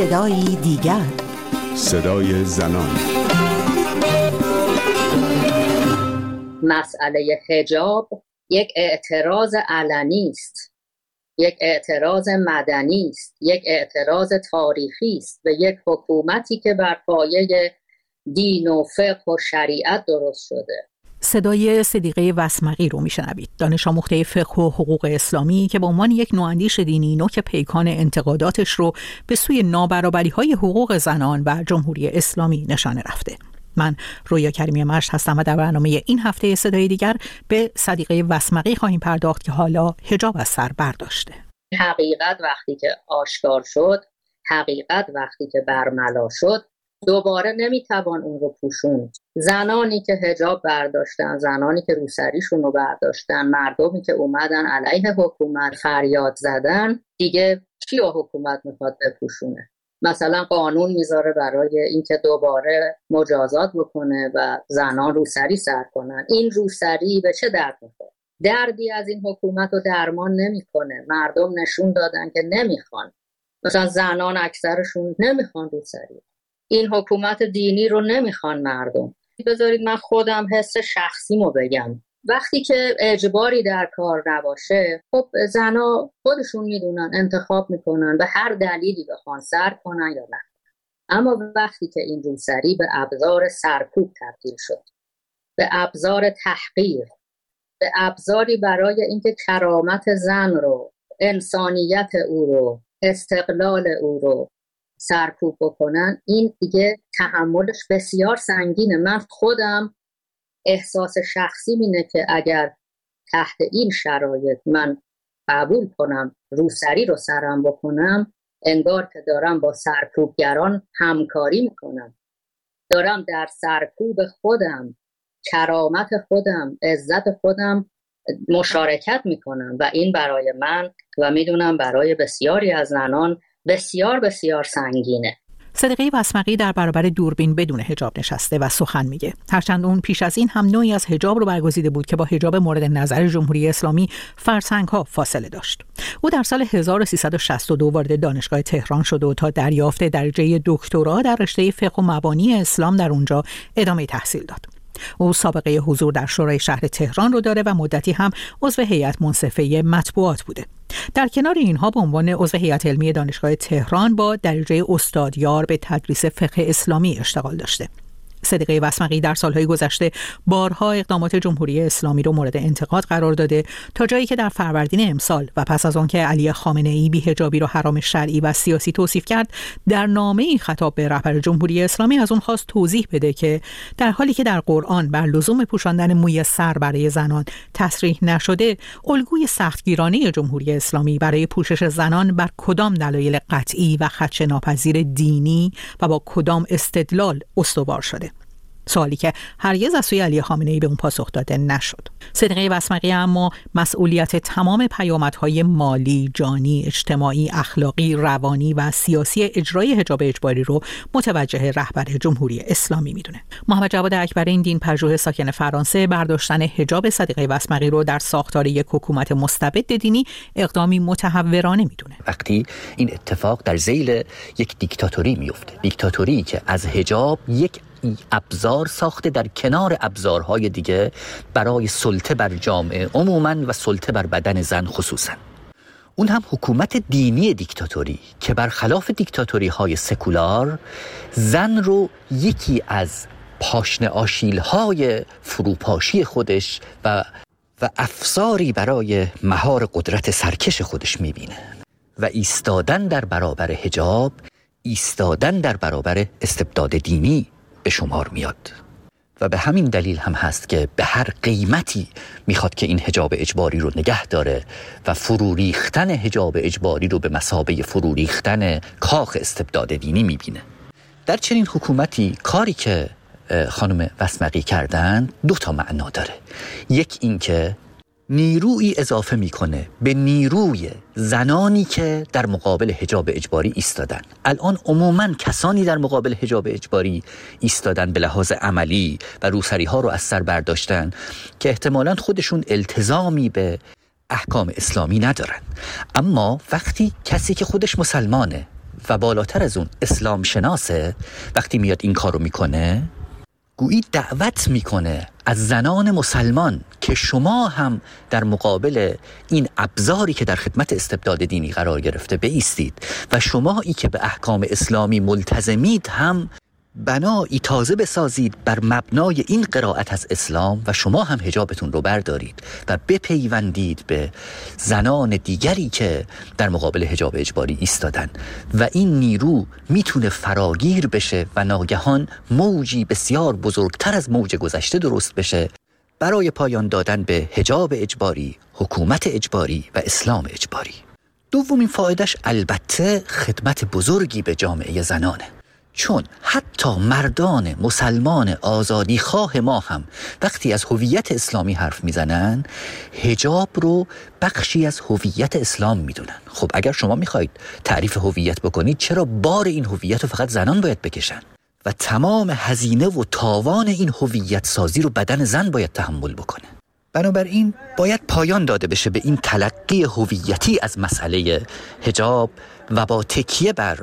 صدایی دیگر. صدای زنان. مسئله حجاب یک اعتراض علنی است. یک اعتراض مدنی است. یک اعتراض تاریخی است به یک حکومتی که بر پایه دین و فقه و شریعت درست شده. صدای صدیقه وسمقی رو میشنوید. دانش آموخته فقه و حقوق اسلامی که به عنوان یک نواندیش دینی نوک پیکان انتقاداتش رو به سوی نابرابری های حقوق زنان و جمهوری اسلامی نشانه رفته. من رویا کریمی مشت هستم و در برنامه این هفته صدای دیگر به صدیقه وسمقی خواهیم پرداخت که حالا هجاب از سر برداشته. حقیقت وقتی که آشکار شد حقیقت وقتی که برملا شد دوباره نمی‌توان اون رو پوشوند. زنانی که هجاب برداشتن زنانی که روسریشون رو برداشتن مردمی که اومدن علیه حکومت فریاد زدن دیگه کی حکومت می‌خواد بپوشونه؟ مثلا قانون می‌ذاره برای اینکه دوباره مجازات بکنه و زنان روسری سر کنن. این روسری به چه درد می‌خوره؟ دردی از این حکومت رو درمان نمی‌کنه. مردم نشون دادن که نمی‌خوان. مثلا زنان اکثرشون نمی‌خوان روسری. این حکومت دینی رو نمی‌خوان مردم. بذارید من خودم حس شخصیمو بگم. وقتی که اجباری در کار نباشه خب زنا خودشون می‌دونن انتخاب می‌کنن به هر دلیلی بخوان سر کنن یا نه. اما وقتی که این روسری به ابزار سرکوب تبدیل شد به ابزار تحقیر به ابزاری برای اینکه کرامت زن رو انسانیت او رو استقلال او رو سرکوب بکنن. این دیگه تحملش بسیار سنگینه. من خودم احساس شخصی اینه که اگر تحت این شرایط من قبول کنم روسری رو سرم بکنم انگار که دارم با سرکوبگران همکاری می‌کنم. دارم در سرکوب خودم کرامت خودم عزت خودم مشارکت می‌کنم. و این برای من و می‌دونم برای بسیاری از زنان بسیار بسیار سنگینه. صدقه وسمقی در برابر دوربین بدون هجاب نشسته و سخن میگه. هرچند اون پیش از این هم نوعی از هجاب رو برگزیده بود که با هجاب مورد نظر جمهوری اسلامی فرسنگ ها فاصله داشت. او در سال 1362 وارد دانشگاه تهران شد و تا دریافت درجه دکترا در رشته فقه و مبانی اسلام در اونجا ادامه تحصیل داد. او سابقه حضور در شورای شهر تهران رو داره و مدتی هم عضو هیئت منصفه مطبوعات بوده. در کنار اینها به عنوان عضو هیئت علمی دانشگاه تهران با درجه استادیار به تدریس فقه اسلامی اشتغال داشته. صدقه وسمقی در سالهای گذشته بارها اقدامات جمهوری اسلامی رو مورد انتقاد قرار داده تا جایی که در فروردین امسال و پس از آنکه علی خامنه ای بیهجابی رو حرام شرعی و سیاسی توصیف کرد در نامه ای خطاب به رهبر جمهوری اسلامی از اون خواست توضیح بده که در حالی که در قرآن بر لزوم پوشاندن موی سر برای زنان تصریح نشده الگوی سختگیرانه جمهوری اسلامی برای پوشش زنان بر کدام دلایل قطعی و خدشه ناپذیر دینی و با کدام استدلال استوار شده؟ سوالی که هرگز از سوی علی خامنه ای به اون پاسخ داده نشد. صدقه وسمقی اما مسئولیت تمام پیامدهای مالی جانی اجتماعی اخلاقی روانی و سیاسی اجرای حجاب اجباری رو متوجه رهبر جمهوری اسلامی می‌دونه. محمد جواد اکبر این دین پژوه ساکن فرانسه برداشتن حجاب صدقه وسمقی رو در ساختار یک حکومت مستبد دینی اقدامی متحورانه می‌دونه. وقتی این اتفاق در زیل یک دیکتاتوری میفته دیکتاتوری که از حجاب یک ابزار ساخته در کنار ابزارهای دیگه برای سلطه بر جامعه عموما و سلطه بر بدن زن خصوصا. اون هم حکومت دینی دیکتاتوری که برخلاف دیکتاتوری های سکولار زن رو یکی از پاشن آشیل های فروپاشی خودش و و افساری برای مهار قدرت سرکش خودش می‌بینه. و ایستادن در برابر هجاب ایستادن در برابر استبداد دینی به شمار میاد. و به همین دلیل هم هست که به هر قیمتی می‌خواد که این هجاب اجباری رو نگه داره و فرو ریختن هجاب اجباری رو به مسابه فرو ریختن کاخ استبداد دینی می‌بینه. در چنین حکومتی کاری که خانم وسمقی کردن دو تا معنا داره. یک اینکه نیروی اضافه می‌کنه به نیروی زنانی که در مقابل حجاب اجباری ایستادن. الان عموما کسانی در مقابل حجاب اجباری ایستادن به لحاظ عملی و روسری ها رو از سر برداشتن که احتمالا خودشون التزامی به احکام اسلامی ندارن. اما وقتی کسی که خودش مسلمانه و بالاتر از اون اسلام شناسه وقتی میاد این کارو می‌کنه گویی دعوت می‌کنه از زنان مسلمان که شما هم در مقابل این ابزاری که در خدمت استبداد دینی قرار گرفته بیستید و شمایی که به احکام اسلامی ملتزمید هم بنایی تازه بسازید بر مبنای این قرائت از اسلام و شما هم هجابتون رو بردارید و بپیوندید به زنان دیگری که در مقابل هجاب اجباری ایستادن. و این نیرو می‌تونه فراگیر بشه و ناگهان موجی بسیار بزرگتر از موج گذشته درست بشه برای پایان دادن به هجاب اجباری، حکومت اجباری و اسلام اجباری. دومین فایدهش البته خدمت بزرگی به جامعه زنانه. چون حتی مردان مسلمان آزادی خواه ما هم وقتی از هویت اسلامی حرف می‌زنن هجاب رو بخشی از هویت اسلام می‌دونن. خب اگر شما می‌خواید تعریف هویت بکنید چرا بار این هویت رو فقط زنان باید بکشن؟ و تمام هزینه و تاوان این هویت سازی رو بدن زن باید تحمل بکنه. بنابراین باید پایان داده بشه به این تلقی هویتی از مسئله هجاب و با تکیه بر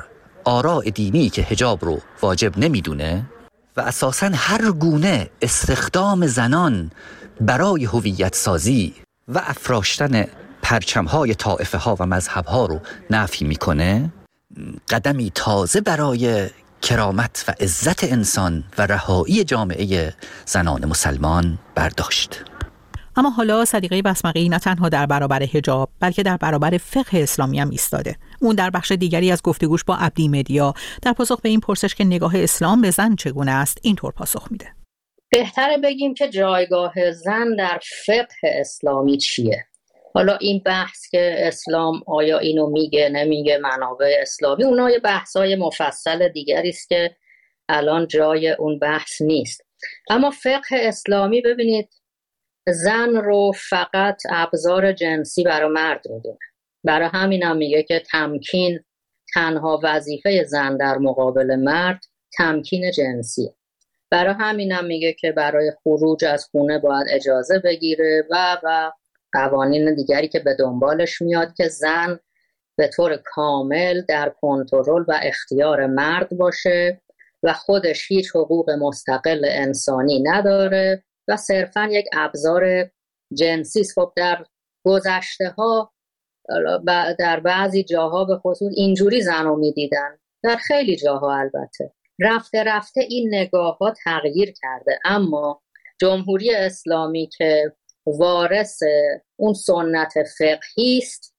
آراء دینی که هجاب رو واجب نمی‌دونه و اساسا هر گونه استخدام زنان برای هویت سازی و افراشتن پرچمهای طائفه ها و مذهب ها رو نفی می‌کنه قدمی تازه برای کرامت و عزت انسان و رهایی جامعه زنان مسلمان برداشت. اما حالا صدیقه بسمقی نه تنها در برابر هجاب بلکه در برابر فقه اسلامی هم ایستاده. اون در بخش دیگری از گفتگوش با عبدی مدیا در پاسخ به این پرسش که نگاه اسلام به زن چگونه است اینطور پاسخ میده. بهتره بگیم که جایگاه زن در فقه اسلامی چیه؟ حالا این بحث که اسلام آیا اینو میگه نمیگه منابع اسلامی اونها یه بحث های مفصل دیگری است که الان جای اون بحث نیست. اما فقه اسلامی ببینید زن رو فقط ابزار جنسی برای مرد می‌دونه. برای همین هم میگه که تمکین تنها وظیفه زن در مقابل مرد تمکین جنسیه. برای همین هم میگه که برای خروج از خونه باید اجازه بگیره و و قوانین دیگری که به دنبالش میاد که زن به طور کامل در کنترل و اختیار مرد باشه و خودش هیچ حقوق مستقل انسانی نداره و صرفا یک ابزار جنسی خب در گذشته ها در بعضی جاها به خصوص اینجوری زن رو می‌دیدن. در خیلی جاها البته. رفته رفته این نگاه ها تغییر کرده. اما جمهوری اسلامی که وارث اون سنت فقهی است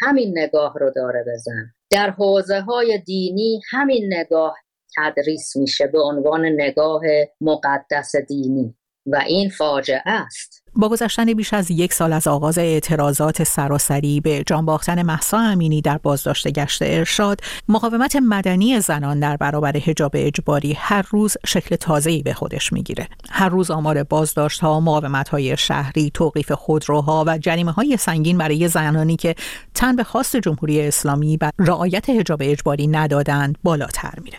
همین نگاه رو داره بزن در حوزه های دینی همین نگاه تدریس میشه به عنوان نگاه مقدس دینی. و این فاجعه است. با گذشتن بیش از یک سال از آغاز اعتراضات سراسری به جان باختن محسا امینی در بازداشت گشت ارشاد مقاومت مدنی زنان در برابر حجاب اجباری هر روز شکل تازه‌ای به خودش می‌گیره. هر روز آمار بازداشت ها مقاومت های شهری توقیف خودروها و جریمه های سنگین برای زنانی که تن به خواست جمهوری اسلامی و رعایت حجاب اجباری ندادند بالاتر میره.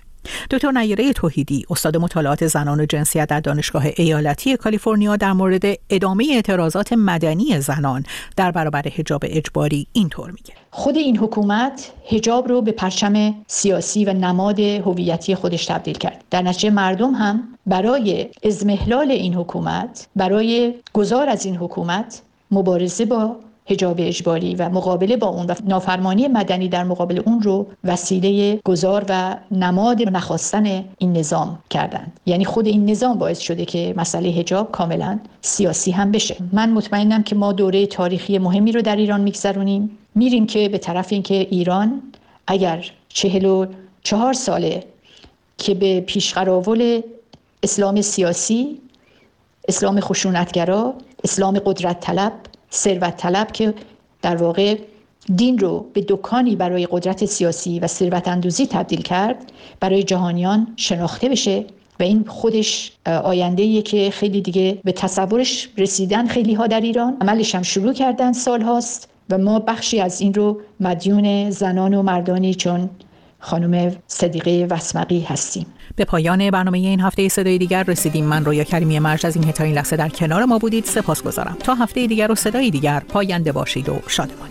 دکتر نیره توحیدی استاد مطالعات زنان و جنسیت در دانشگاه ایالتی کالیفرنیا در مورد ادامه اعتراضات مدنی زنان در برابر حجاب اجباری اینطور میگه. خود این حکومت حجاب رو به پرچم سیاسی و نماد هویتی خودش تبدیل کرد. در نتیجه مردم هم برای ازمهلال این حکومت برای گذار از این حکومت مبارزه با هجاب اجباری و مقابله با اون و نافرمانی مدنی در مقابل اون رو وسیله گذار و نماد نخواستن این نظام کردند. یعنی خود این نظام باعث شده که مسئله هجاب کاملا سیاسی هم بشه. من مطمئنم که ما دوره تاریخی مهمی رو در ایران میگذرونیم. میریم که به طرف اینکه ایران اگر چهل و چهار ساله که به پیشقراول اسلام سیاسی اسلام خشونتگرا اسلام قدرت طلب ثروت طلب که در واقع دین رو به دکانی برای قدرت سیاسی و ثروت اندوزی تبدیل کرد برای جهانیان شناخته بشه و این خودش آینده که خیلی دیگه به تصورش رسیدن خیلی ها در ایران. عملش هم شروع کردن سال هاست و ما بخشی از این رو مدیون زنان و مردانی چون خانم صدیقه وسمقی هستیم. به پایان برنامه این هفته صدای دیگر رسیدیم. من رویا کریمی مرج از این تا این لحظه در کنار ما بودید. سپاس گذارم تا هفته دیگر و صدای دیگر پاینده باشید و شادمان.